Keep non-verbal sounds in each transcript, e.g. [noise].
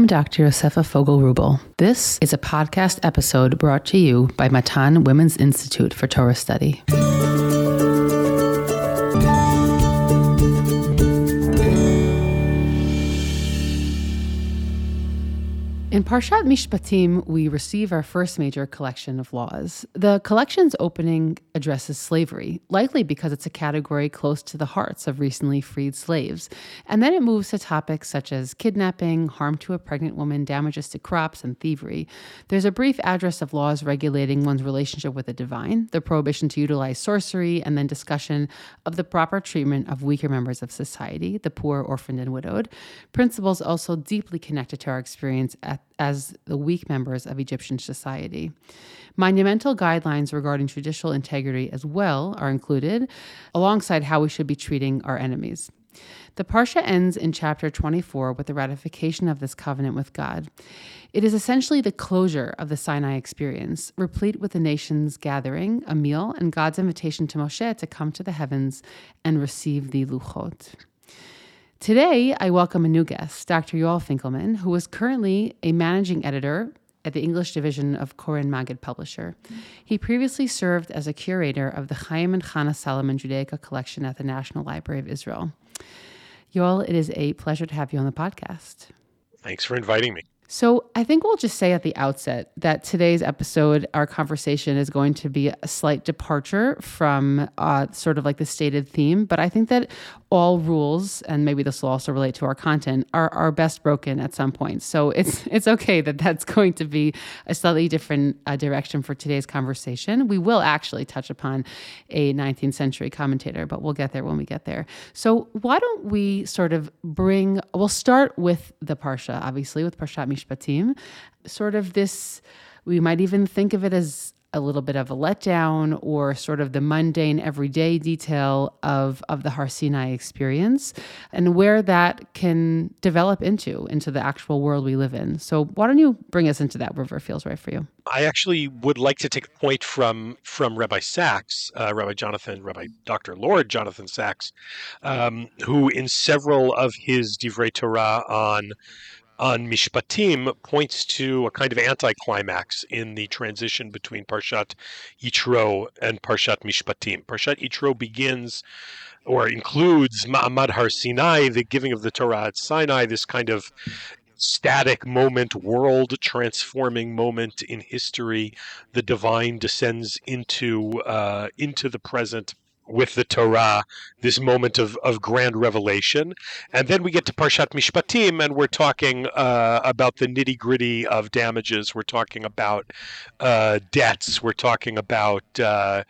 I'm Dr. Yosefa Fogel Rubel. This is a podcast episode brought to you by Matan Women's Institute for Torah Study. In Parshat Mishpatim, we receive our first major collection of laws. The collection's opening addresses slavery, likely because it's a category close to the hearts of recently freed slaves. And then it moves to topics such as kidnapping, harm to a pregnant woman, damages to crops, and thievery. There's a brief address of laws regulating one's relationship with the divine, the prohibition to utilize sorcery, and then discussion of the proper treatment of weaker members of society, the poor, orphaned, and widowed. Principles also deeply connected to our experience at as the weak members of Egyptian society. Monumental guidelines regarding judicial integrity as well are included, alongside how we should be treating our enemies. The Parsha ends in chapter 24 with the ratification of this covenant with God. It is essentially the closure of the Sinai experience, replete with the nations gathering, a meal, and God's invitation to Moshe to come to the heavens and receive the Luchot. Today, I welcome a new guest, Dr. Yoel Finkelman, who is currently a managing editor at the English division of Koren Maggid Publisher. He previously served as a curator of the Chaim and Chana Solomon Judaica collection at the National Library of Israel. Yoel, it is a pleasure to have you on the podcast. Thanks for inviting me. So, I think we'll just say at the outset that today's episode, our conversation is going to be a slight departure from uh, sort of like the stated theme. But I think that all rules, and maybe this will also relate to our content, are, are best broken at some point. So it's [laughs] it's okay that that's going to be a slightly different uh, direction for today's conversation. We will actually touch upon a 19th century commentator, but we'll get there when we get there. So why don't we sort of bring? We'll start with the parsha, obviously, with Parshat Mishpatim. Sort of this. We might even think of it as a little bit of a letdown or sort of the mundane everyday detail of of the Har Sinai experience and where that can develop into into the actual world we live in. So why don't you bring us into that wherever feels right for you? I actually would like to take a point from from Rabbi Sacks, uh, Rabbi Jonathan, Rabbi Dr. Lord Jonathan Sacks, um, who in several of his Divrei Torah on on Mishpatim points to a kind of anticlimax in the transition between Parshat Yitro and Parshat Mishpatim. Parshat Yitro begins or includes Ma'amad Har Sinai, the giving of the Torah at Sinai, this kind of static moment, world transforming moment in history. The divine descends into uh, into the present with the Torah, this moment of, of grand revelation. And then we get to Parshat Mishpatim, and we're talking uh, about the nitty gritty of damages. We're talking about uh, debts. We're talking about uh,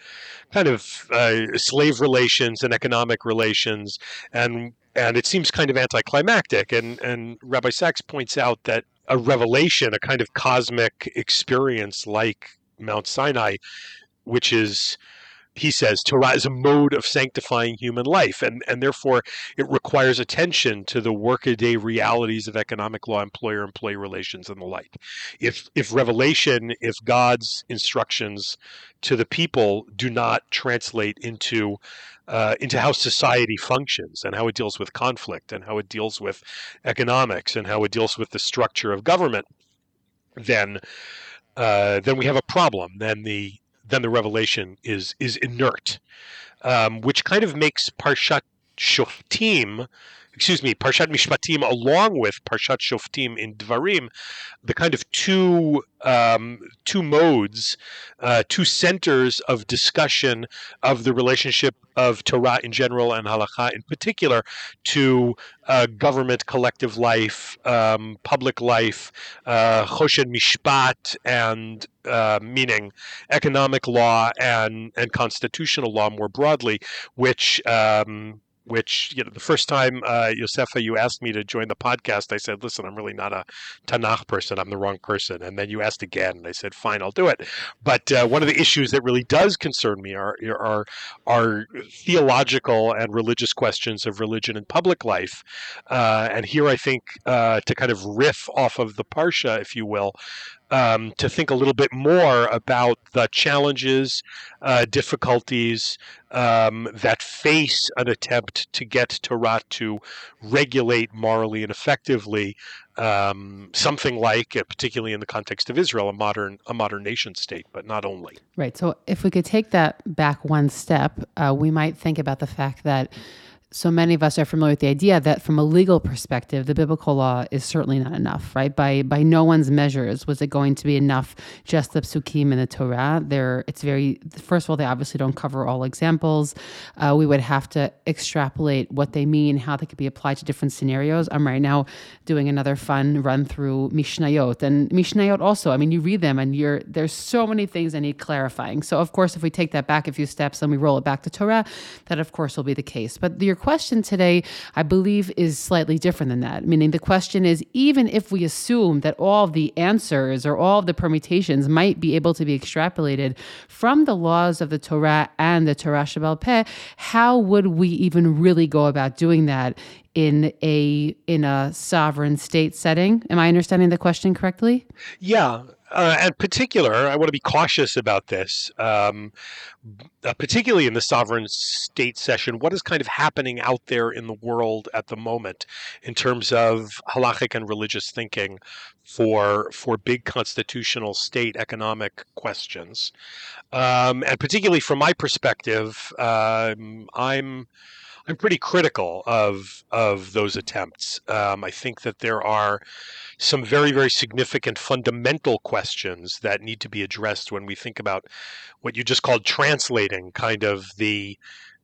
kind of uh, slave relations and economic relations. And and it seems kind of anticlimactic. And, and Rabbi Sacks points out that a revelation, a kind of cosmic experience like Mount Sinai, which is he says Torah is a mode of sanctifying human life, and, and therefore it requires attention to the workaday realities of economic law, employer employee relations, and the like. If if revelation, if God's instructions to the people do not translate into uh, into how society functions and how it deals with conflict and how it deals with economics and how it deals with the structure of government, then uh, then we have a problem. Then the then the revelation is is inert, um, which kind of makes Parshat Shoftim, excuse me, Parshat Mishpatim, along with Parshat Shoftim in Dvarim, the kind of two um, two modes, uh, two centers of discussion of the relationship of Torah in general and Halacha in particular to uh, government, collective life, um, public life, uh, Choshen Mishpat, and uh, meaning economic law and and constitutional law more broadly, which um, which you know the first time uh, Yosefa you asked me to join the podcast, I said, "Listen, I'm really not a Tanakh person. I'm the wrong person." And then you asked again, and I said, "Fine, I'll do it." But uh, one of the issues that really does concern me are are are theological and religious questions of religion and public life. Uh, and here, I think uh, to kind of riff off of the parsha, if you will, um, to think a little bit more about the challenges, uh, difficulties um, that face an attempt to get Torah to regulate morally and effectively um, something like, uh, particularly in the context of Israel, a modern a modern nation state, but not only. Right. So if we could take that back one step, uh, we might think about the fact that so many of us are familiar with the idea that from a legal perspective the biblical law is certainly not enough right? By by no one's measures was it going to be enough just the psukim in the torah. There it's very first of all they obviously don't cover all examples. Uh, we would have to extrapolate what they mean how they could be applied to different scenarios. I'm right now doing another fun run through mishnayot and mishnayot also i mean you read them and you're there's so many things that need clarifying. So of course if we take that back a few steps and we roll it back to torah that of course will be the case. But your question today, I believe, is slightly different than that. Meaning, the question is even if we assume that all of the answers or all of the permutations might be able to be extrapolated from the laws of the Torah and the Torah Sheba'al Peh, how would we even really go about doing that in a in a sovereign state setting? Am I understanding the question correctly? Yeah, uh, and particular, I want to be cautious about this, um, uh, particularly in the sovereign state session. What is kind of happening out there in the world at the moment in terms of halachic and religious thinking for for big constitutional state economic questions, um, and particularly from my perspective, um, I'm. I'm pretty critical of of those attempts. Um, I think that there are some very, very significant fundamental questions that need to be addressed when we think about what you just called translating kind of the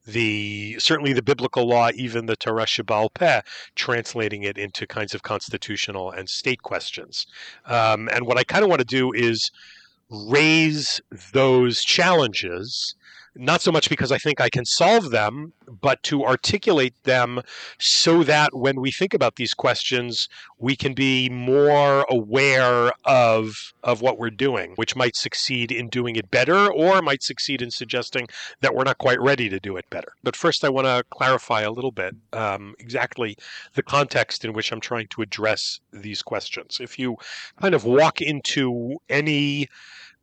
the certainly the biblical law, even the Torah Sheba'al Peh, translating it into kinds of constitutional and state questions. Um, and what I kind of want to do is raise those challenges not so much because I think I can solve them, but to articulate them so that when we think about these questions, we can be more aware of of what we're doing, which might succeed in doing it better or might succeed in suggesting that we're not quite ready to do it better. But first, I want to clarify a little bit um, exactly the context in which I'm trying to address these questions. If you kind of walk into any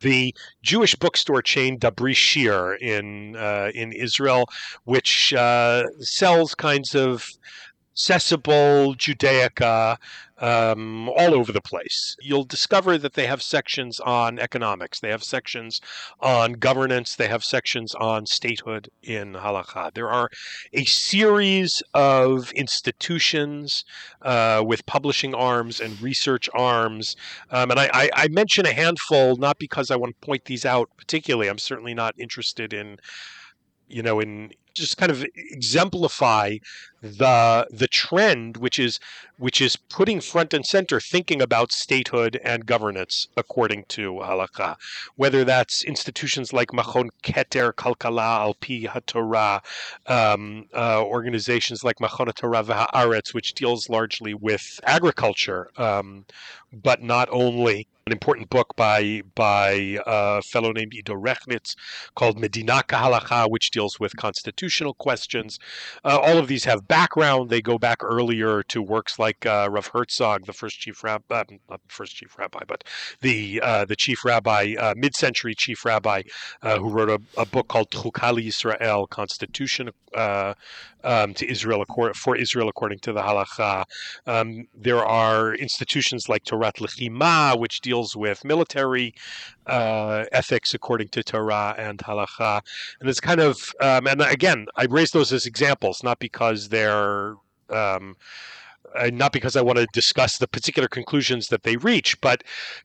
the Jewish bookstore chain Divrei Shir in uh, in Israel, which uh, sells kinds of accessible Judaica um, all over the place. You'll discover that they have sections on economics, they have sections on governance, they have sections on statehood in halakha. There are a series of institutions uh, with publishing arms and research arms. Um, and I, I, I mention a handful not because I want to point these out particularly. I'm certainly not interested in you know in just kind of exemplify the the trend which is which is putting front and center thinking about statehood and governance according to halakha whether that's institutions like Machon Keter Kalkala Alpi HaTorah um, uh, organizations like Machon Torah V'Haaretz which deals largely with agriculture um, but not only an important book by by a fellow named Ido Rechnitz called Medina Kahalacha, which deals with constitutional questions. Uh, all of these have background. They go back earlier to works like uh, Rav Herzog, the first chief rabbi, uh, not the first chief rabbi, but the uh, the chief rabbi, uh, mid-century chief rabbi, uh, who wrote a, a, book called Chukali Israel, Constitution um, to Israel for Israel according to the halacha. Um, there are institutions like Torat Lechima, which deals with military uh, ethics according to Torah and halacha, and it's kind of um, and again I raise those as examples, not because they're um, uh, not because I want to discuss the particular conclusions that they reach, but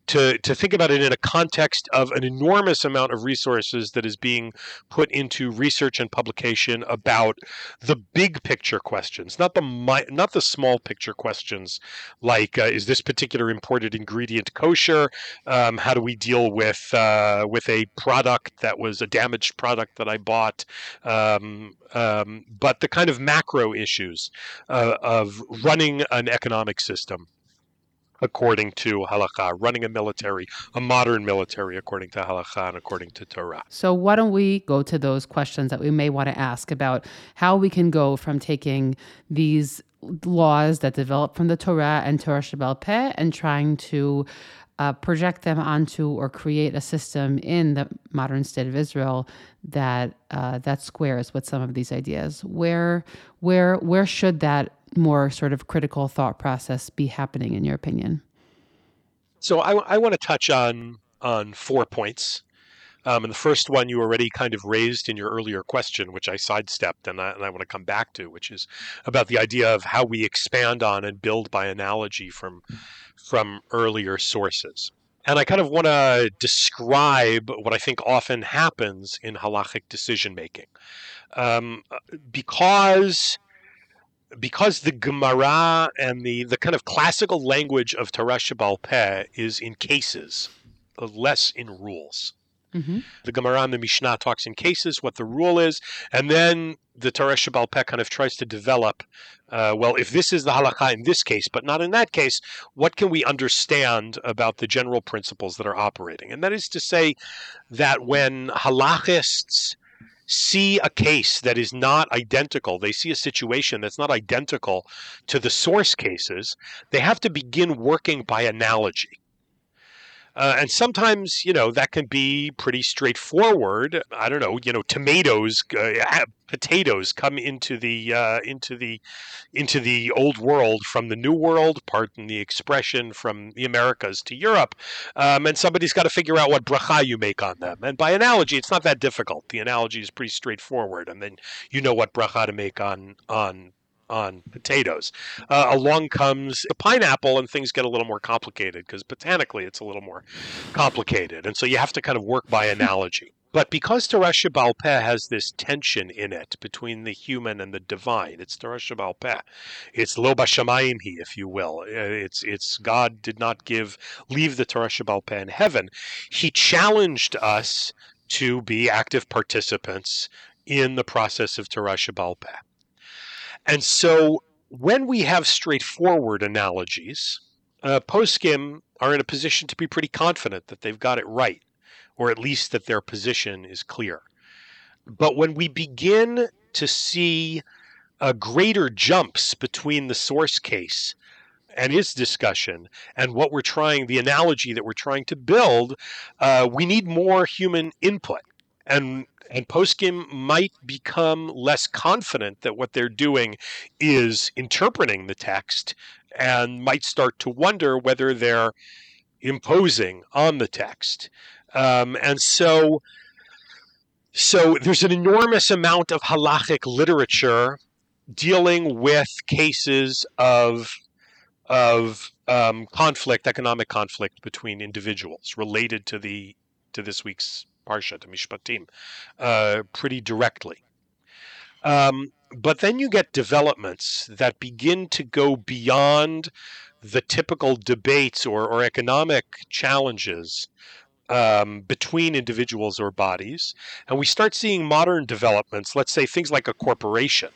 to, to think about it in a context of an enormous amount of resources that is being put into research and publication about the big picture questions, not the not the small picture questions like uh, is this particular imported ingredient kosher? Um, how do we deal with uh, with a product that was a damaged product that I bought? Um, um, but the kind of macro issues uh, of running an economic system according to halakha, running a military, a modern military according to halakha and according to Torah. So, why don't we go to those questions that we may want to ask about how we can go from taking these laws that develop from the Torah and Torah Sheba'al Peh and trying to uh, project them onto or create a system in the modern state of Israel that uh, that squares with some of these ideas. Where where where should that more sort of critical thought process be happening in your opinion? So I, I want to touch on on four points. Um, and the first one you already kind of raised in your earlier question, which I sidestepped, and I, and I want to come back to, which is about the idea of how we expand on and build by analogy from from earlier sources. And I kind of want to describe what I think often happens in halachic decision making, um, because because the Gemara and the, the kind of classical language of Sheba'al Peh is in cases, less in rules. Mm-hmm. The Gemara and the Mishnah talks in cases what the rule is, and then the Sheba'al Peh kind of tries to develop. Uh, well, if this is the halakha in this case, but not in that case, what can we understand about the general principles that are operating? And that is to say that when halachists see a case that is not identical, they see a situation that's not identical to the source cases, they have to begin working by analogy. Uh, and sometimes, you know, that can be pretty straightforward. I don't know, you know, tomatoes, uh, potatoes come into the uh, into the into the old world from the new world. Pardon the expression, from the Americas to Europe, um, and somebody's got to figure out what bracha you make on them. And by analogy, it's not that difficult. The analogy is pretty straightforward, and then you know what bracha to make on on on potatoes. Uh, along comes a pineapple, and things get a little more complicated because botanically it's a little more complicated. And so you have to kind of work by [laughs] analogy. But because Torah Sheba'al has this tension in it between the human and the divine, it's Torah Sheba'al It's Lo bashamayim hi, if you will. Uh, it's it's God did not give leave the Torah Sheba'al in heaven. He challenged us to be active participants in the process of Torah Sheba'al Peh. And so when we have straightforward analogies, uh, poskim are in a position to be pretty confident that they've got it right, or at least that their position is clear. But when we begin to see uh, greater jumps between the source case and its discussion and what we're trying, the analogy that we're trying to build, uh, we need more human input. And and poskim might become less confident that what they're doing is interpreting the text and might start to wonder whether they're imposing on the text. Um, and so, so there's an enormous amount of halachic literature dealing with cases of of um, conflict, economic conflict between individuals related to the to this week's Parsha, to Mishpatim, uh, pretty directly. Um, but then you get developments that begin to go beyond the typical debates or, or economic challenges um, between individuals or bodies. And we start seeing modern developments, let's say things like a corporation,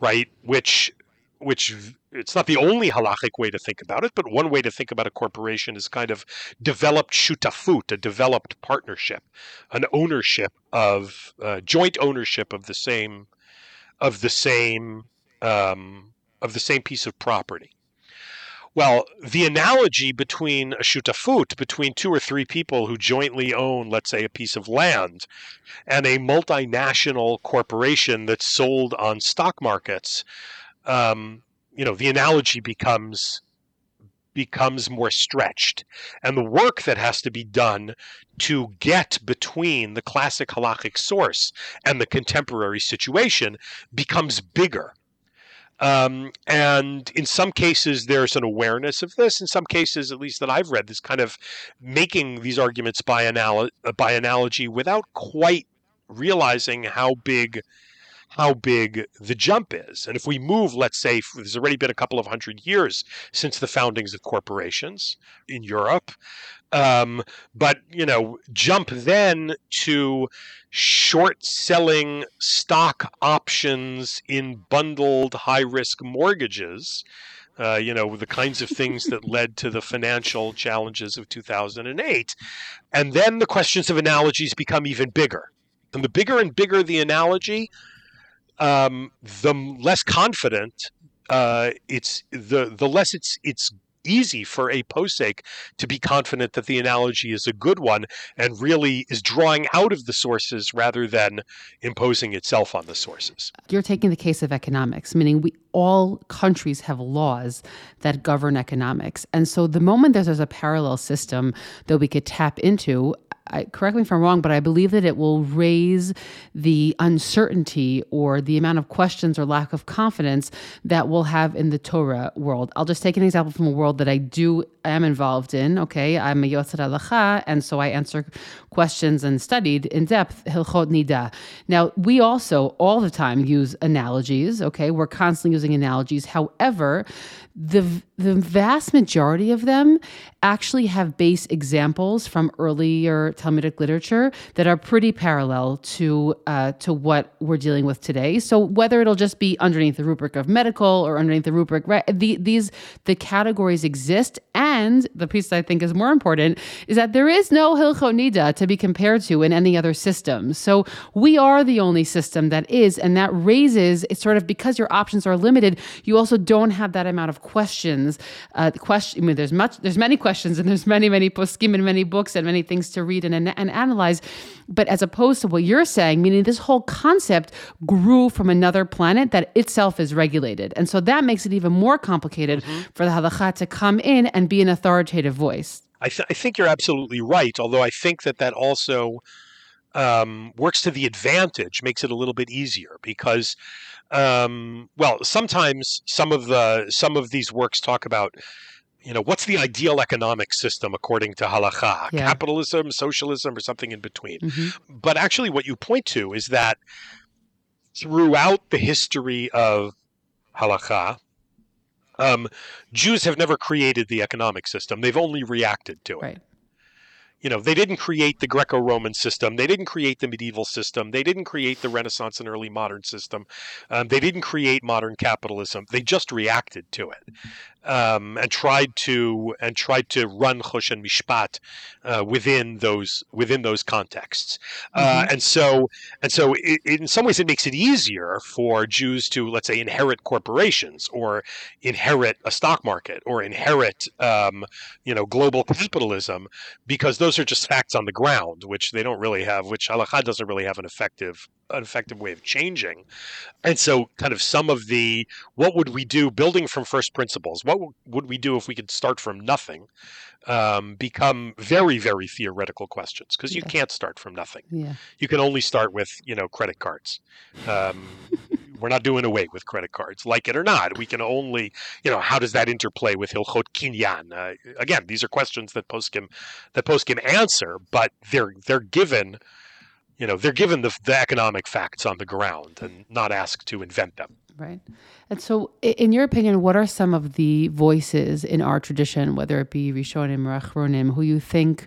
right, which which it's not the only halachic way to think about it, but one way to think about a corporation is kind of developed shutafut, a developed partnership, an ownership of uh, joint ownership of the same of the same um, of the same piece of property. Well, the analogy between a shutafut, between two or three people who jointly own, let's say, a piece of land, and a multinational corporation that's sold on stock markets, um, you know, the analogy becomes becomes more stretched. And the work that has to be done to get between the classic halachic source and the contemporary situation becomes bigger. Um, and in some cases, there's an awareness of this. In some cases, at least that I've read, this kind of making these arguments by, by analogy without quite realizing how big how big the jump is. And if we move, let's say, there's already been a couple of hundred years since the foundings of corporations in Europe. Um, but, you know, jump then to short selling stock options in bundled high risk mortgages. Uh, you know, the kinds of things that [laughs] led to the financial challenges of 2008. And then the questions of analogies become even bigger. And the bigger and bigger the analogy, um, the less confident uh, it's the the less it's it's easy for a posek to be confident that the analogy is a good one and really is drawing out of the sources rather than imposing itself on the sources. You're taking the case of economics, meaning we all countries have laws that govern economics. And so the moment there's, there's a parallel system that we could tap into, I, correct me if I'm wrong, but I believe that it will raise the uncertainty or the amount of questions or lack of confidence that we'll have in the Torah world. I'll just take an example from a world that I do am involved in. Okay, I'm a Yotzat Halacha, and so I answer questions and studied in depth Hilchot Nida. Now, we also all the time use analogies. Okay, we're constantly using analogies. However, the the vast majority of them actually have base examples from earlier Talmudic literature that are pretty parallel to uh, to what we're dealing with today. So whether it'll just be underneath the rubric of medical or underneath the rubric, right, the, these the categories exist, and the piece I think is more important is that there is no Hilchot Nida to be compared to in any other system. So we are the only system that is, and that raises it's sort of because your options are limited. You also don't have that amount of questions. Uh, question. I mean, there's much. There's many questions, and there's many, many poskim and many books and many things to read and, and, and analyze. But as opposed to what you're saying, meaning this whole concept grew from another planet that itself is regulated, and so that makes it even more complicated mm-hmm. for the halacha to come in and be an authoritative voice. I, th- I think you're absolutely right. Although I think that that also um, works to the advantage, makes it a little bit easier because, um, well, sometimes some of the some of these works talk about, you know, what's the ideal economic system according to halacha, yeah. capitalism, socialism, or something in between. Mm-hmm. But actually, what you point to is that throughout the history of halacha, um, Jews have never created the economic system; they've only reacted to it. Right you know, they didn't create the Greco Roman system. They didn't create the medieval system. They didn't create the Renaissance and early modern system. Um, they didn't create modern capitalism. They just reacted to it um, and tried to and tried to run Choshen Mishpat uh, within those within those contexts. Uh, mm-hmm. And so and so, it, in some ways, it makes it easier for Jews to, let's say, inherit corporations or inherit a stock market or inherit, um, you know, global capitalism because those those are just facts on the ground, which they don't really have, which halakha doesn't really have an effective an effective way of changing. And so, kind of some of the what would we do building from first principles? What would we do if we could start from nothing? Um, become very, very theoretical questions because you yeah. can't start from nothing. Yeah. You can only start with, you know, credit cards. Um, we're not doing away with credit cards, like it or not. We can only, you know, how does that interplay with Hilchot Kinyan? Uh, again, these are questions that poskim that poskim answer, but they're they're given, you know, they're given the, the economic facts on the ground and not asked to invent them. Right. And so, in your opinion, what are some of the voices in our tradition, whether it be Rishonim or Achronim, who you think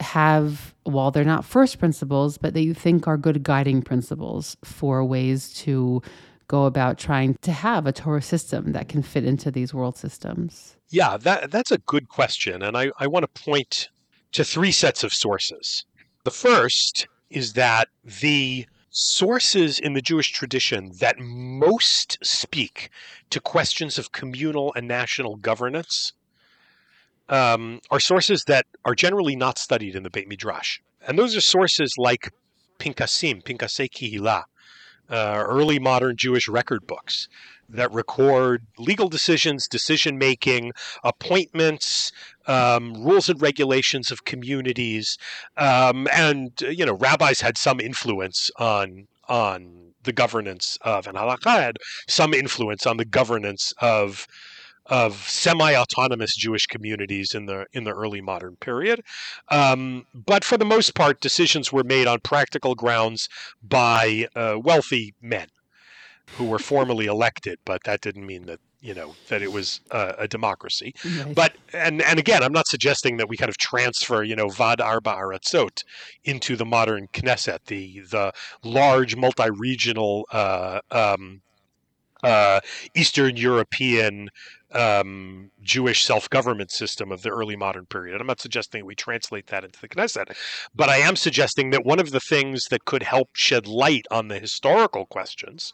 have, while they're not first principles, but that you think are good guiding principles for ways to go about trying to have a Torah system that can fit into these world systems? Yeah, that, that's a good question. And I, I want to point to three sets of sources. The first is that the sources in the Jewish tradition that most speak to questions of communal and national governance um, are sources that are generally not studied in the Beit Midrash. And those are sources like Pinkasim, Pinkasei Kihila, uh, early modern Jewish record books that record legal decisions, decision making, appointments, um, rules and regulations of communities, um, and you know rabbis had some influence on on the governance of, and halakha had some influence on the governance of of semi-autonomous Jewish communities in the in the early modern period. Um, but for the most part, decisions were made on practical grounds by uh, wealthy men who were formally elected, but that didn't mean that you know that it was uh, a democracy. Right. But and and again, I'm not suggesting that we kind of transfer you know Va'ad Arba Aratzot into the modern Knesset, the the large multi-regional uh, um, uh, Eastern European um, Jewish self government system of the early modern period. And I'm not suggesting we translate that into the Knesset, but I am suggesting that one of the things that could help shed light on the historical questions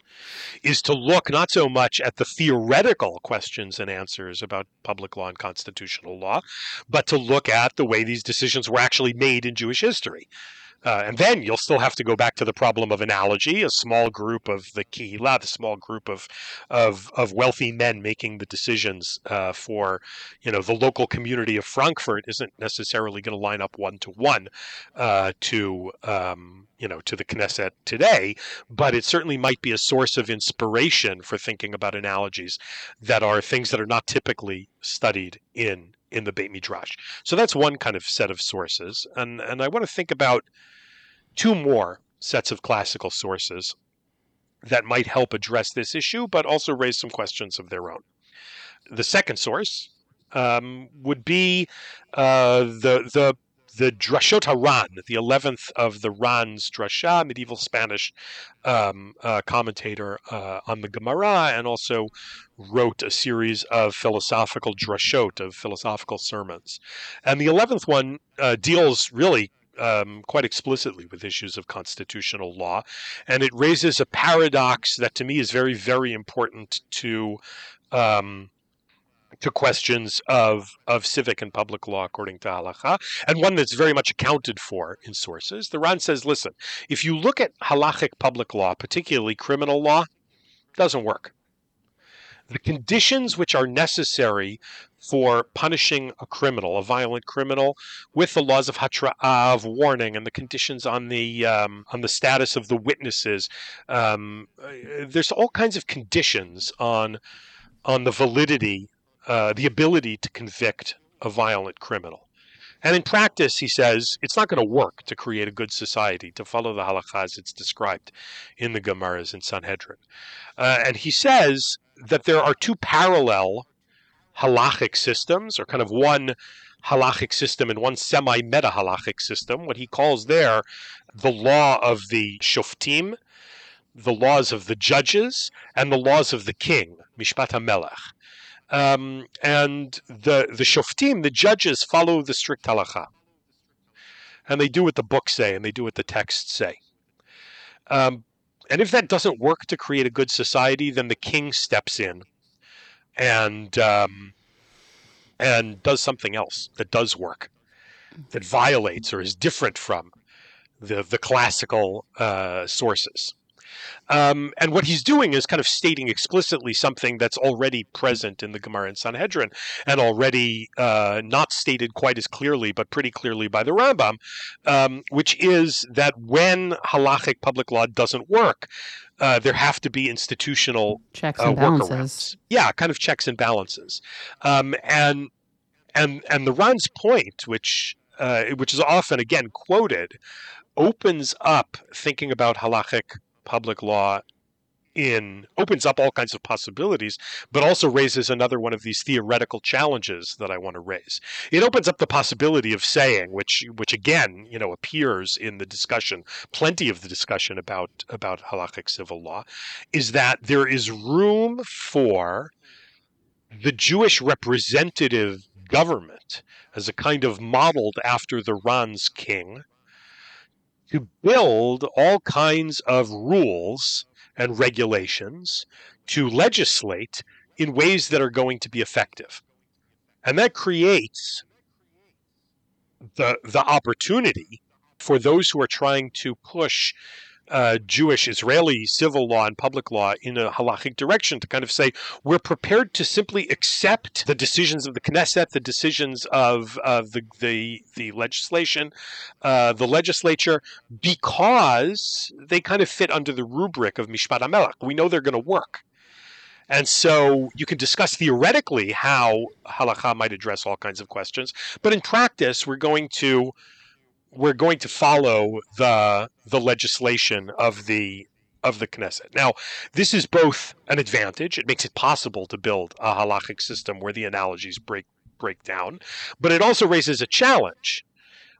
is to look not so much at the theoretical questions and answers about public law and constitutional law, but to look at the way these decisions were actually made in Jewish history. Uh, and then you'll still have to go back to the problem of analogy. A small group of the kihila, the small group of of, of wealthy men making the decisions uh, for you know the local community of Frankfurt isn't necessarily going to line up one to one to um, you know to the Knesset today, but it certainly might be a source of inspiration for thinking about analogies that are things that are not typically studied in in the Beit Midrash. So that's one kind of set of sources, and and I want to think about two more sets of classical sources that might help address this issue, but also raise some questions of their own. The second source um, would be uh, the the the Drashot HaRan, the eleventh of the Ran's Drasha, medieval Spanish um, uh, commentator uh, on the Gemara, and also wrote a series of philosophical drashot, of philosophical sermons. And the eleventh one uh, deals really um, quite explicitly with issues of constitutional law, and it raises a paradox that to me is very, very important to um, to questions of of civic and public law according to halacha, and one that's very much accounted for in sources. The Ran says, listen, if you look at halachic public law, particularly criminal law, doesn't work. The conditions which are necessary for punishing a criminal, a violent criminal, with the laws of hatra'ah, of warning, and the conditions on the um, on the status of the witnesses. Um, there's all kinds of conditions on on the validity, uh, the ability to convict a violent criminal. And in practice, he says, it's not going to work to create a good society, to follow the halakha as it's described in the Gemaras in Sanhedrin. Uh, and he says that there are two parallel halachic systems, or kind of one halachic system and one semi meta halachic system, what he calls there the law of the shoftim, the laws of the judges, and the laws of the king, mishpat hamelech. Um, and the the shoftim, the judges, follow the strict halacha, and they do what the books say, and they do what the texts say. Um, and if that doesn't work to create a good society, then the king steps in and um, and does something else that does work, that violates or is different from the the classical uh, sources. Um, and what he's doing is kind of stating explicitly something that's already present in the Gemara and Sanhedrin, and already uh, not stated quite as clearly, but pretty clearly by the Rambam, um, which is that when halachic public law doesn't work, uh, there have to be institutional checks uh, and uh, balances. Yeah, kind of checks and balances, um, and and and the Ran's point, which uh, which is often again quoted, opens up thinking about halachic public law in opens up all kinds of possibilities, but also raises another one of these theoretical challenges that I want to raise. It opens up the possibility of saying, which which again, you know, appears in the discussion, plenty of the discussion about about halachic civil law, is that there is room for the Jewish representative government as a kind of modeled after the Ran's king to build all kinds of rules and regulations to legislate in ways that are going to be effective. And that creates the, the opportunity for those who are trying to push uh, Jewish Israeli civil law and public law in a halachic direction to kind of say we're prepared to simply accept the decisions of the Knesset, the decisions of uh, the, the the legislation, uh, the legislature, because they kind of fit under the rubric of Mishpat Hamelech. We know they're going to work. And so you can discuss theoretically how halakha might address all kinds of questions, but in practice, we're going to we're going to follow the the legislation of the of the Knesset. Now, this is both an advantage; it makes it possible to build a halachic system where the analogies break break down, but it also raises a challenge,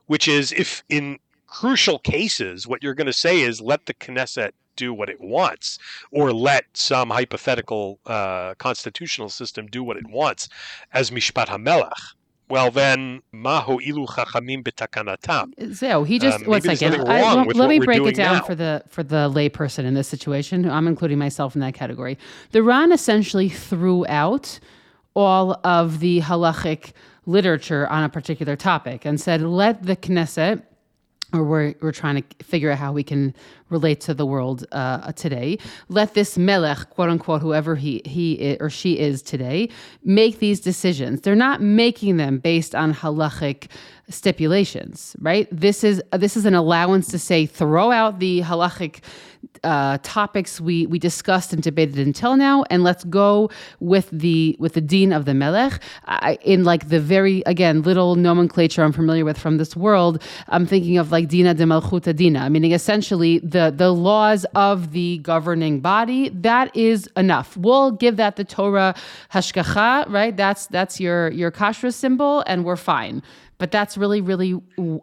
which is if in crucial cases what you're going to say is let the Knesset do what it wants, or let some hypothetical uh, constitutional system do what it wants, as mishpat hamelech, well then, maho ilu chachamim betakanatam. So he just um, one second. I, well, let me break it down now. for the for the layperson in this situation. I'm including myself in that category. The Ran essentially threw out all of the halachic literature on a particular topic and said, let the Knesset or we're, we're trying to figure out how we can relate to the world uh, today. Let this melech, quote unquote, whoever he, he or she is today, make these decisions. They're not making them based on halachic stipulations, right? This is this is an allowance to say throw out the halachic uh, topics we we discussed and debated until now, and let's go with the with the din of the melech I, in like the very again little nomenclature I'm familiar with from this world. I'm thinking of like dina de malchuta dina, meaning essentially the the laws of the governing body. That is enough. We'll give that the Torah hashgacha, right? That's that's your your kashrus symbol, and we're fine but that's really really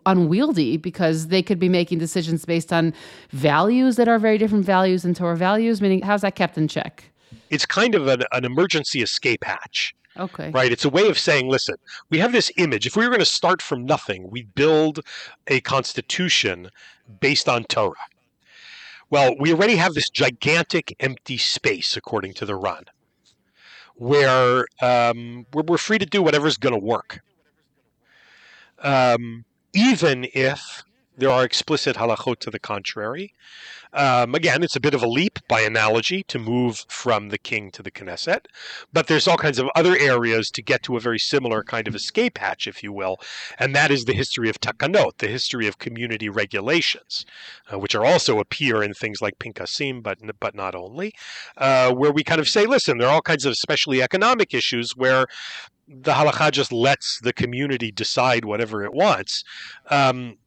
unwieldy because they could be making decisions based on values that are very different values than Torah values. Meaning, how's that kept in check? It's kind of an, an emergency escape hatch. Okay. Right. It's a way of saying, listen, we have this image. If we were going to start from nothing, we build a constitution based on Torah. Well, we already have this gigantic empty space, according to the Ran, where, um, where we're free to do whatever's going to work um, even if there are explicit halachot to the contrary. Um, again, it's a bit of a leap by analogy to move from the king to the Knesset, but there's all kinds of other areas to get to a very similar kind of escape hatch, if you will, and that is the history of takanot, the history of community regulations, uh, which are also appear in things like Pinkasim, but but not only, uh, where we kind of say, listen, there are all kinds of especially economic issues where the halacha just lets the community decide whatever it wants. Um,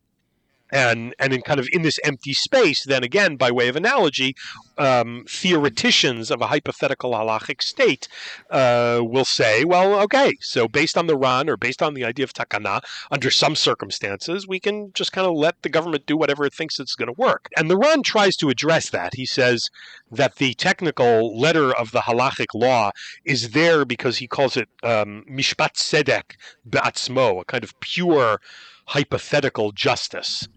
and and in kind of in this empty space, then again, by way of analogy, um, theoreticians of a hypothetical halachic state uh, will say, well, okay, so based on the Ran or based on the idea of takana, under some circumstances, we can just kind of let the government do whatever it thinks it's going to work. And the Ran tries to address that. He says that the technical letter of the halachic law is there because he calls it um, mishpat tzedek be'atzmo, a kind of pure hypothetical justice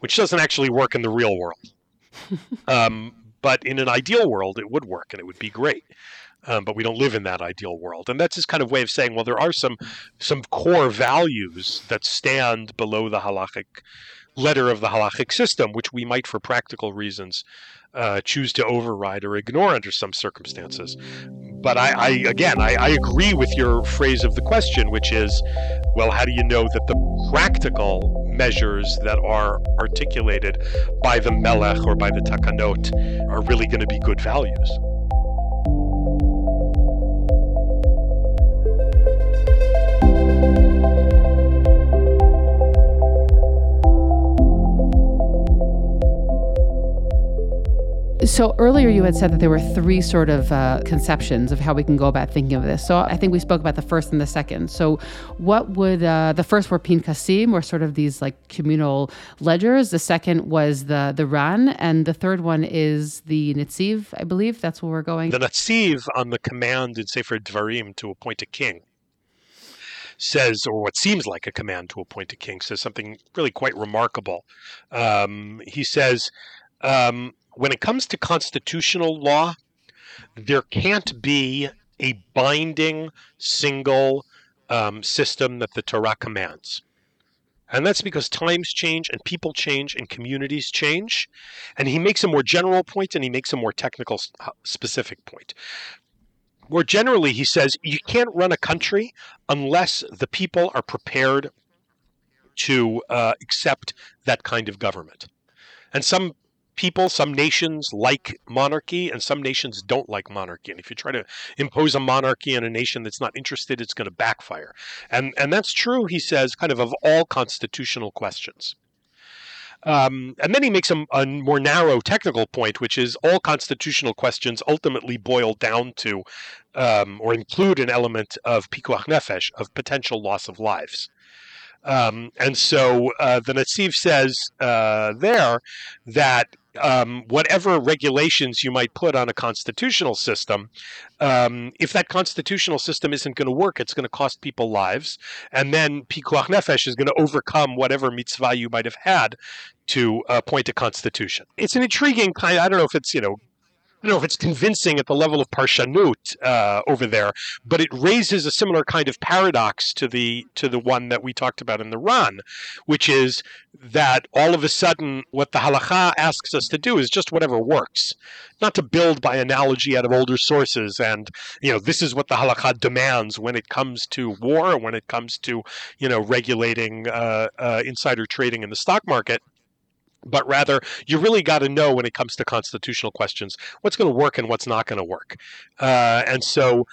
which doesn't actually work in the real world. [laughs] um, but in an ideal world, it would work and it would be great. Um, but we don't live in that ideal world, and that's his kind of way of saying, well, there are some some core values that stand below the halachic letter of the halachic system, which we might, for practical reasons, uh, choose to override or ignore under some circumstances. But I, I again, I, I, agree with your phrase of the question, which is, well, how do you know that the practical measures that are articulated by the melech or by the takanot are really going to be good values? So earlier you had said that there were three sort of uh, conceptions of how we can go about thinking of this. So I think we spoke about the first and the second. So what would uh, the first were pinkasim, were sort of these like communal ledgers. The second was the the ran, and the third one is the Netziv. I believe that's where we're going. The Netziv on the command in Sefer Dvarim to appoint a king says, or what seems like a command to appoint a king, says something really quite remarkable. Um, he says. Um, when it comes to constitutional law, there can't be a binding single um, system that the Torah commands. And that's because times change and people change and communities change. And he makes a more general point and he makes a more technical uh, specific point. More generally, he says you can't run a country unless the people are prepared to uh, accept that kind of government. And some people, some nations like monarchy, and some nations don't like monarchy. And if you try to impose a monarchy on a nation that's not interested, it's going to backfire. And and that's true, he says, kind of of all constitutional questions. Um, and then he makes a, a, more narrow technical point, which is all constitutional questions ultimately boil down to um, or include an element of pikuach nefesh, of potential loss of lives. Um, and so uh, the Netziv says uh, there that um, whatever regulations you might put on a constitutional system, um, if that constitutional system isn't going to work, it's going to cost people lives, and then pikuach nefesh is going to overcome whatever mitzvah you might have had to appoint a constitution. It's an intriguing kind. I don't know if it's you know don't know if it's convincing at the level of parshanut uh, over there, but it raises a similar kind of paradox to the to the one that we talked about in the Ran, which is that all of a sudden what the halacha asks us to do is just whatever works, not to build by analogy out of older sources. And you know, this is what the halacha demands when it comes to war, when it comes to you know regulating uh, uh, insider trading in the stock market but rather you really got to know when it comes to constitutional questions what's going to work and what's not going to work uh, and so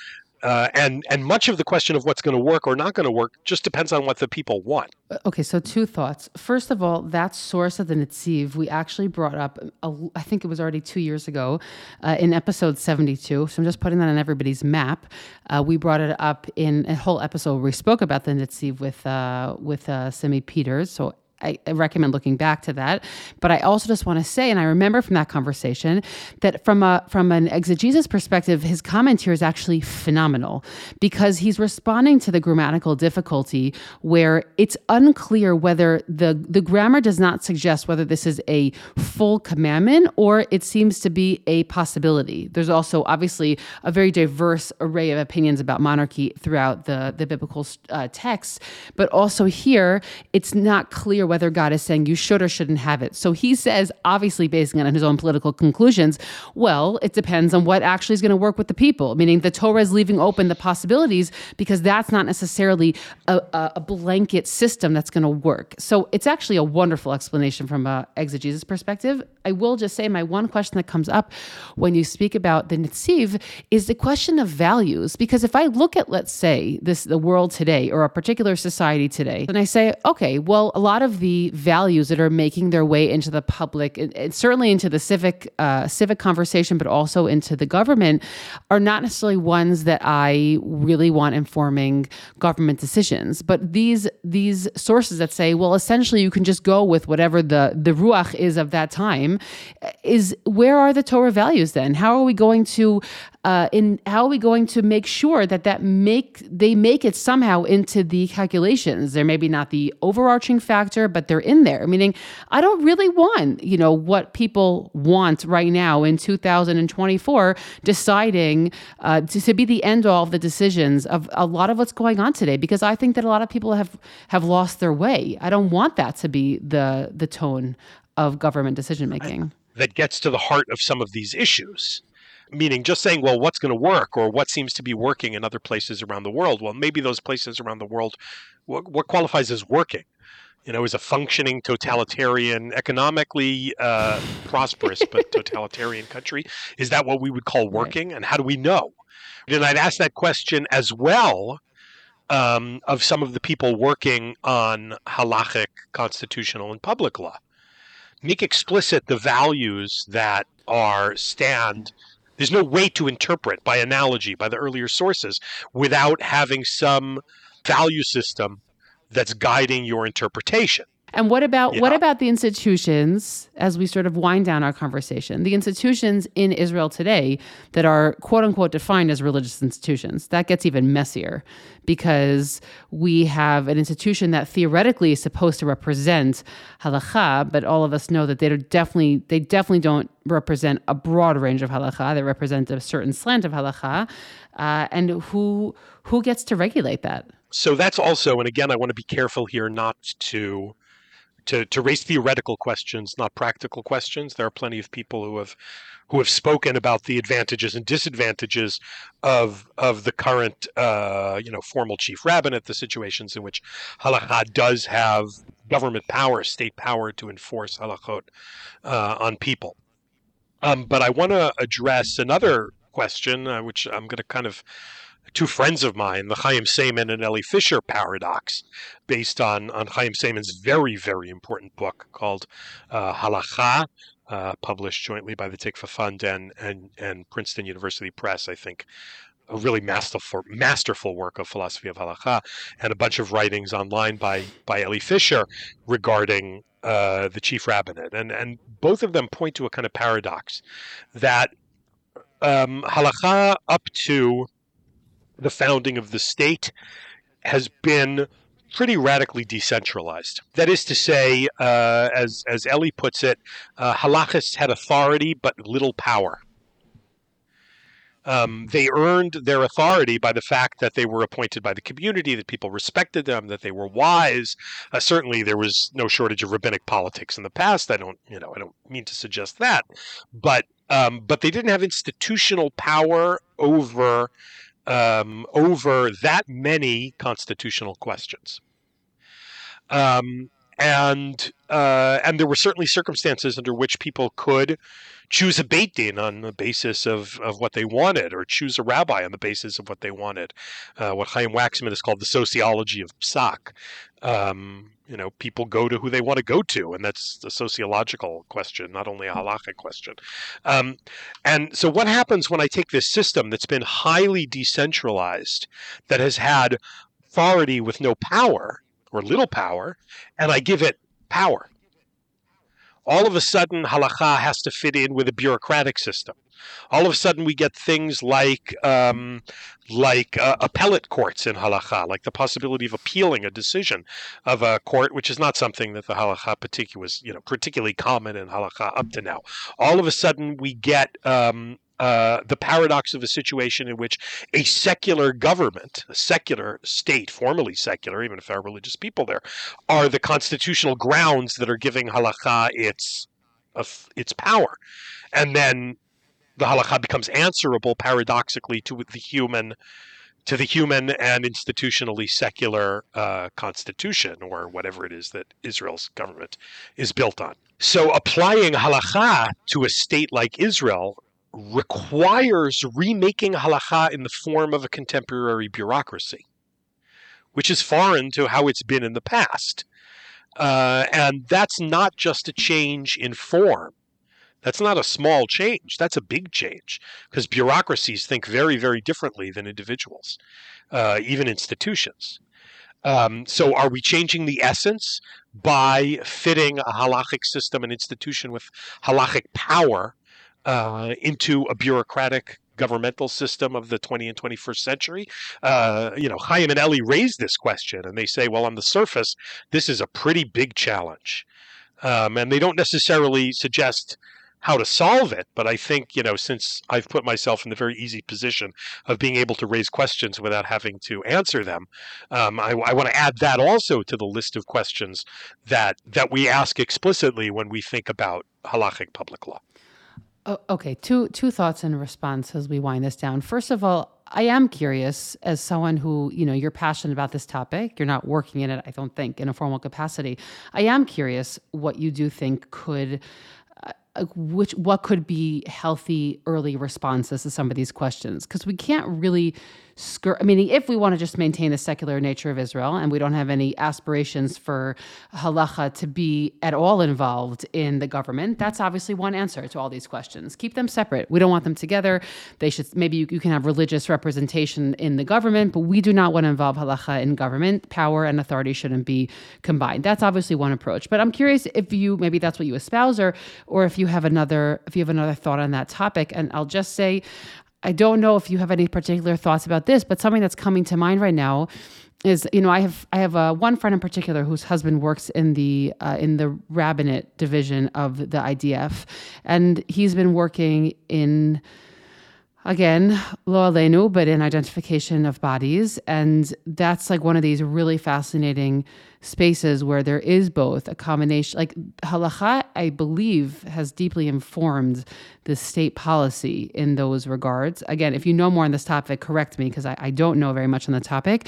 uh, and and much of the question of what's going to work or not going to work just depends on what the people want. Uh, okay, so two thoughts. First of all, that source of the Netziv we actually brought up. A, I think it was already two years ago, uh, in episode seventy-two. So I'm just putting that on everybody's map. Uh, we brought it up in a whole episode where we spoke about the Netziv with uh, with uh, Simi Peters. So I, recommend looking back to that. But I also just want to say, and I remember from that conversation that from a from an exegesis perspective, his comment here is actually phenomenal because he's responding to the grammatical difficulty where it's unclear whether the the grammar does not suggest whether this is a full commandment or it seems to be a possibility. There's also obviously a very diverse array of opinions about monarchy throughout the the biblical uh, texts, but also here it's not clear whether God is saying you should or shouldn't have it. So he says, obviously basing it on his own political conclusions, well, it depends on what actually is going to work with the people, meaning the Torah is leaving open the possibilities because that's not necessarily a, a blanket system that's going to work. So it's actually a wonderful explanation from an exegesis perspective. I will just say my one question that comes up when you speak about the Netziv is the question of values. Because if I look at, let's say, this the world today or a particular society today, and I say, okay, well, a lot of the values that are making their way into the public and, and certainly into the civic uh, civic conversation, but also into the government, are not necessarily ones that I really want informing government decisions. But these these sources that say, well, essentially you can just go with whatever the the ruach is of that time, is where are the Torah values then? How are we going to uh, in how are we going to make sure that that make they make it somehow into the calculations? They're maybe not the overarching factor, but they're in there. Meaning, I don't really want you know what people want right now in 2024 deciding uh, to, to be the end all of the decisions of a lot of what's going on today because I think that a lot of people have have lost their way. I don't want that to be the the tone of government decision making. That gets to the heart of some of these issues meaning just saying, well, what's going to work or what seems to be working in other places around the world. Well, maybe those places around the world, what, what qualifies as working? You know, is a functioning totalitarian, economically uh, prosperous [laughs] but totalitarian country. Is that what we would call working? And how do we know? And I'd ask that question as well um, of some of the people working on halachic, constitutional, and public law. Make explicit the values that are stand there's no way to interpret by analogy, by the earlier sources, without having some value system that's guiding your interpretation. And what about yeah. what about the institutions as we sort of wind down our conversation? The institutions in Israel today that are quote unquote defined as religious institutions. That gets even messier because we have an institution that theoretically is supposed to represent halacha, but all of us know that they definitely they definitely don't represent a broad range of halacha. They represent a certain slant of halacha, uh, and who who gets to regulate that? So that's also, and again, I want to be careful here not to to, to raise theoretical questions, not practical questions. There are plenty of people who have who have spoken about the advantages and disadvantages of of the current uh, you know formal chief rabbinate, the situations in which halacha does have government power, state power to enforce halachot uh, on people. Um, but I want to address another question, uh, which I'm going to kind of two friends of mine, the Chaim Saiman and Elli Fischer paradox, based on, on Chaim Saiman's very, very important book called uh, Halacha, uh, published jointly by the Tikva Fund and, and, and Princeton University Press, I think. A really masterful, masterful work of philosophy of halacha, and a bunch of writings online by by Elli Fischer regarding uh, the chief rabbinate, and and both of them point to a kind of paradox that um, halacha up to the founding of the state has been pretty radically decentralized. That is to say, uh, as as Eli puts it, uh, halachists had authority but little power. Um, they earned their authority by the fact that they were appointed by the community, that people respected them, that they were wise. Uh, certainly, there was no shortage of rabbinic politics in the past. I don't, you know, I don't mean to suggest that, but um, but they didn't have institutional power over um, over that many constitutional questions. Um, and uh, and there were certainly circumstances under which people could choose a beit din on the basis of, of what they wanted, or choose a rabbi on the basis of what they wanted. Uh, what Chaim Waxman has called the sociology of psak. Um, you know, people go to who they want to go to, and that's a sociological question, not only a halachic question. Um, and so, what happens when I take this system that's been highly decentralized, that has had authority with no power or little power, and I give it power? All of a sudden halacha has to fit in with a bureaucratic system. All of a sudden, we get things like um, like uh, appellate courts in halacha, like the possibility of appealing a decision of a court, which is not something that the halacha particular was, you know, particularly common in halacha up to now. All of a sudden, we get um, uh, the paradox of a situation in which a secular government, a secular state, formally secular, even if there are religious people there, are the constitutional grounds that are giving halakha its its power, and then the halakha becomes answerable paradoxically to the human to the human and institutionally secular uh, constitution or whatever it is that Israel's government is built on. So applying halakha to a state like Israel requires remaking halacha in the form of a contemporary bureaucracy, which is foreign to how it's been in the past. Uh, and that's not just a change in form. That's not a small change. That's a big change because bureaucracies think very, very differently than individuals, uh, even institutions. Um, so, are we changing the essence by fitting a halachic system and institution with halachic power uh, into a bureaucratic governmental system of the 20 and 21st century. Uh, you know, Chaim and Eli raised this question, and they say, well, on the surface, this is a pretty big challenge. Um, and they don't necessarily suggest how to solve it, but I think, you know, since I've put myself in the very easy position of being able to raise questions without having to answer them, um, I, I want to add that also to the list of questions that, that we ask explicitly when we think about halachic public law. Oh, okay, two two thoughts in response as we wind this down. First of all, I am curious as someone who, you know, you're passionate about this topic. You're not working in it, I don't think, in a formal capacity. I am curious what you do think could uh, which what could be healthy early responses to some of these questions because we can't really skirt i mean if we want to just maintain the secular nature of israel and we don't have any aspirations for halacha to be at all involved in the government that's obviously one answer to all these questions. Keep them separate. We don't want them together. They should maybe you, you can have religious representation in the government but we do not want to involve halacha in government. Power and authority shouldn't be combined. That's obviously one approach. But i'm curious if you maybe that's what you espouse or or if you have another if you have another thought on that topic. And i'll just say I don't know if you have any particular thoughts about this, but something that's coming to mind right now is you know I have I have uh, one friend in particular whose husband works in the uh, in the rabbinate division of the IDF, and he's been working in again lo aleinu, but in identification of bodies, and that's like one of these really fascinating spaces where there is both a combination like halacha i believe has deeply informed the state policy in those regards. Again if you know more on this topic correct me because I, I, don't know very much on the topic.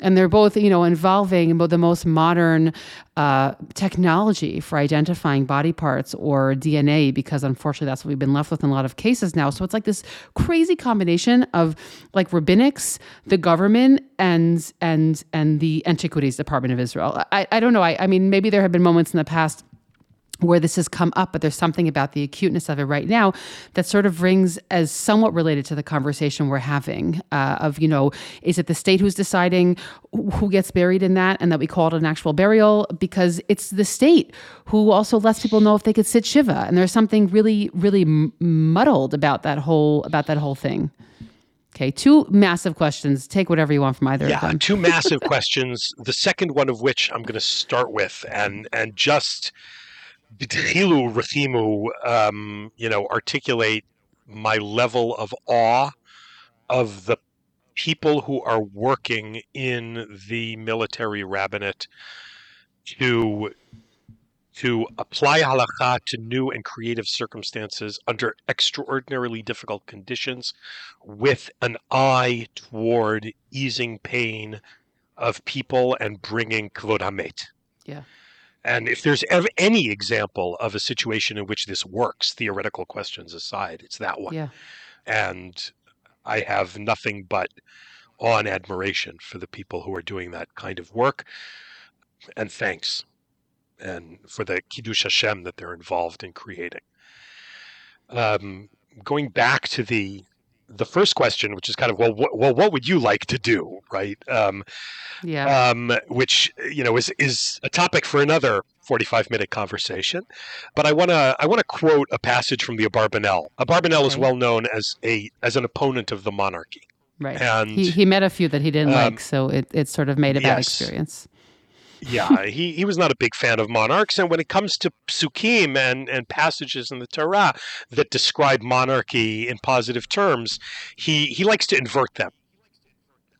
And they're both you know involving the most modern uh, technology for identifying body parts or dna because unfortunately that's what we've been left with in a lot of cases now. So it's like this crazy combination of like rabbinics the government and and and the antiquities department of israel I, I don't know. I, I mean, maybe there have been moments in the past where this has come up, but there's something about the acuteness of it right now that sort of rings as somewhat related to the conversation we're having uh, of, you know, is it the state who's deciding who gets buried in that and that we call it an actual burial? Because it's the state who also lets people know if they could sit Shiva. And there's something really, really muddled about that whole, about that whole thing. Okay, two massive questions. Take whatever you want from either yeah, of them. two massive [laughs] questions. The second one of which I'm going to start with, and and just B'tchilu Rachimu, um, you know, articulate my level of awe of the people who are working in the military rabbinate to to apply halakha to new and creative circumstances under extraordinarily difficult conditions with an eye toward easing pain of people and bringing kvod hamet. Yeah. And if there's ever any example of a situation in which this works, theoretical questions aside, it's that one. Yeah. And I have nothing but awe and admiration for the people who are doing that kind of work. And thanks and for the Kiddush Hashem that they're involved in creating. Um, going back to the the first question, which is kind of well, wh- well, what would you like to do, right? Um, yeah. Um, which you know is is a topic for another forty five minute conversation. But I want to I want to quote a passage from the Abarbanel. Abarbanel okay. is well known as a as an opponent of the monarchy. Right. And he, he met a few that he didn't um, like, so it, it sort of made a bad experience yeah, he, he was not a big fan of monarchs. And when it comes to psukim and, and passages in the Torah that describe monarchy in positive terms, he, he likes to invert them.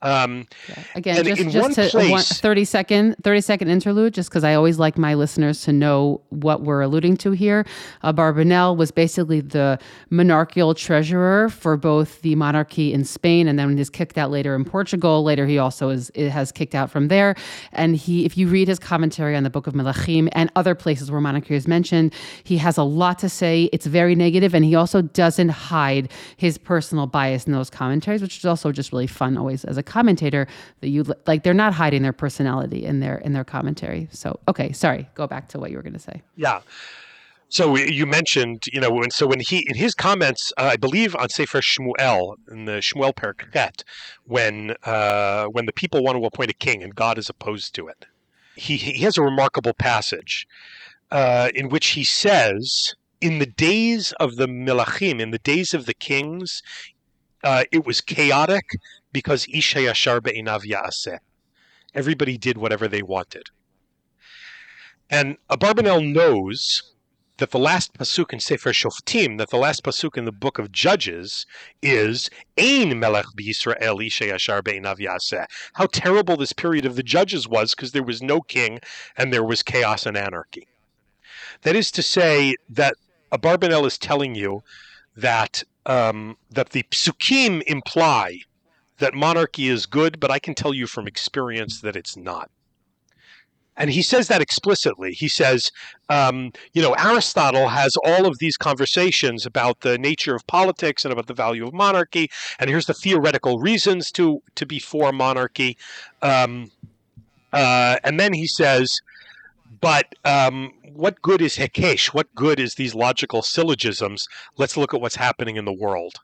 Um, yeah. Again, just, just to place, one, 30 second 30 second interlude, just because I always like my listeners to know what we're alluding to here. Uh, Barbanel was basically the monarchical treasurer for both the monarchy in Spain and then he's kicked out later in Portugal. Later, he also is has kicked out from there. And he, if you read his commentary on the Book of Melachim and other places where monarchy is mentioned, he has a lot to say. It's very negative, and he also doesn't hide his personal bias in those commentaries, which is also just really fun always as a commentator that you like they're not hiding their personality in their in their commentary. So okay, sorry, go back to what you were going to say. Yeah. So you mentioned, you know, and so when he in his comments, uh, I believe on Sefer Shmuel in the Shmuel Perek Het, when uh, when the people want to appoint a king and God is opposed to it, he he has a remarkable passage uh, in which he says, in the days of the Melachim, in the days of the kings, uh, it was chaotic because Ish HaYashar Be'inav Ya'aseh. Everybody did whatever they wanted. And Abarbanel knows that the last pasuk in Sefer Shoftim, that the last pasuk in the book of Judges is Ein Melech b'Yisrael Ish HaYashar Be'inav Ya'aseh. How terrible this period of the Judges was because there was no king and there was chaos and anarchy. That is to say that Abarbanel is telling you that um, that the psukim imply that monarchy is good, but I can tell you from experience that it's not. And he says that explicitly. He says, um, you know, Aristotle has all of these conversations about the nature of politics and about the value of monarchy, and here's the theoretical reasons to to be for monarchy. Um, uh, and then he says, but um, what good is Hekesh? What good is these logical syllogisms? Let's look at what's happening in the world.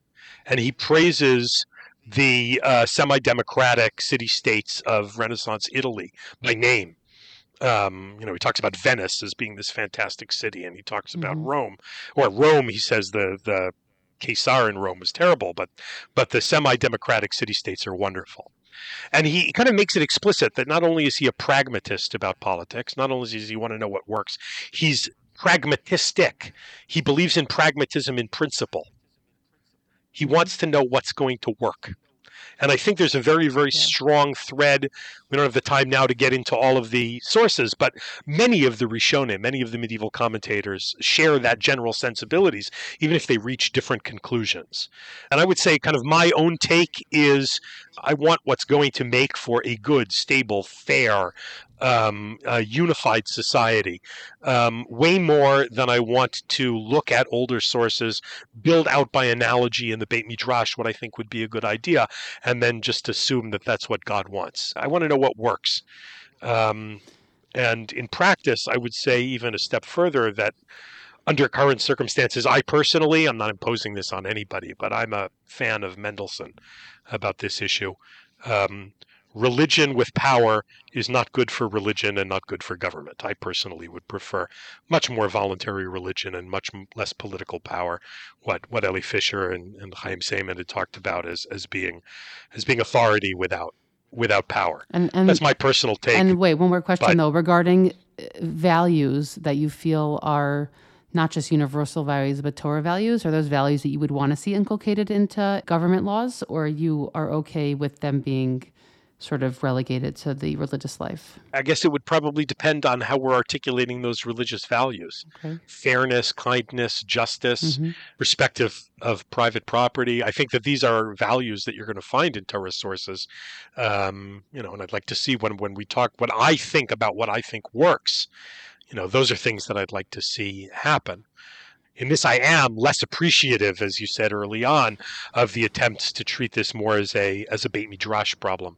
And he praises the uh, semi-democratic city-states of Renaissance Italy by name. Um, you know, he talks about Venice as being this fantastic city, and he talks about mm-hmm. Rome, or Rome. He says the the Caesar in Rome was terrible, but but the semi-democratic city-states are wonderful. And he kind of makes it explicit that not only is he a pragmatist about politics, not only does he want to know what works, he's pragmatistic. He believes in pragmatism in principle. He wants to know what's going to work. And I think there's a very, very yeah. strong thread. We don't have the time now to get into all of the sources, but many of the Rishonim, many of the medieval commentators share that general sensibilities, even if they reach different conclusions. And I would say, kind of my own take is I want what's going to make for a good, stable, fair, um, unified society um, way more than I want to look at older sources, build out by analogy in the Beit Midrash what I think would be a good idea, and then just assume that that's what God wants. I want to know what works. Um, and in practice, I would say even a step further that under current circumstances, I personally, I'm not imposing this on anybody, but I'm a fan of Mendelssohn about this issue. Um, religion with power is not good for religion and not good for government. I personally would prefer much more voluntary religion and much less political power. What what Elli Fischer and, and Chaim Saiman had talked about as as being as being authority without without power. And, and that's my personal take. And wait, one more question but, though regarding uh, values that you feel are not just universal values but Torah values? Are those values that you would want to see inculcated into government laws, or you are okay with them being sort of relegated to the religious life? I guess it would probably depend on how we're articulating those religious values okay. fairness, kindness, justice, mm-hmm. respect of, of private property. I think that these are values that you're going to find in Torah sources. Um, you know, and I'd like to see when, when we talk what I think about what I think works, you know, those are things that I'd like to see happen in this I am less appreciative, as you said early on, of the attempts to treat this more as a as a Beit Midrash problem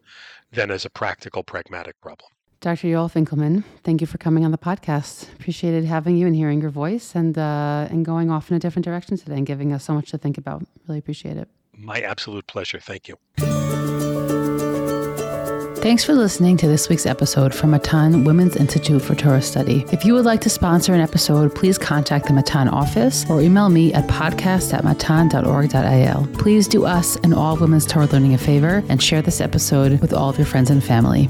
than as a practical, pragmatic problem. Dr. Yoel Finkelman, thank you for coming on the podcast. Appreciated having you and hearing your voice and uh, and going off in a different direction today and giving us so much to think about. Really appreciate it. My absolute pleasure. Thank you. Thanks for listening to this week's episode from Matan Women's Institute for Torah Study. If you would like to sponsor an episode, please contact the Matan office or email me at podcast at matan.org.il. Please do us and all women's Torah learning a favor and share this episode with all of your friends and family.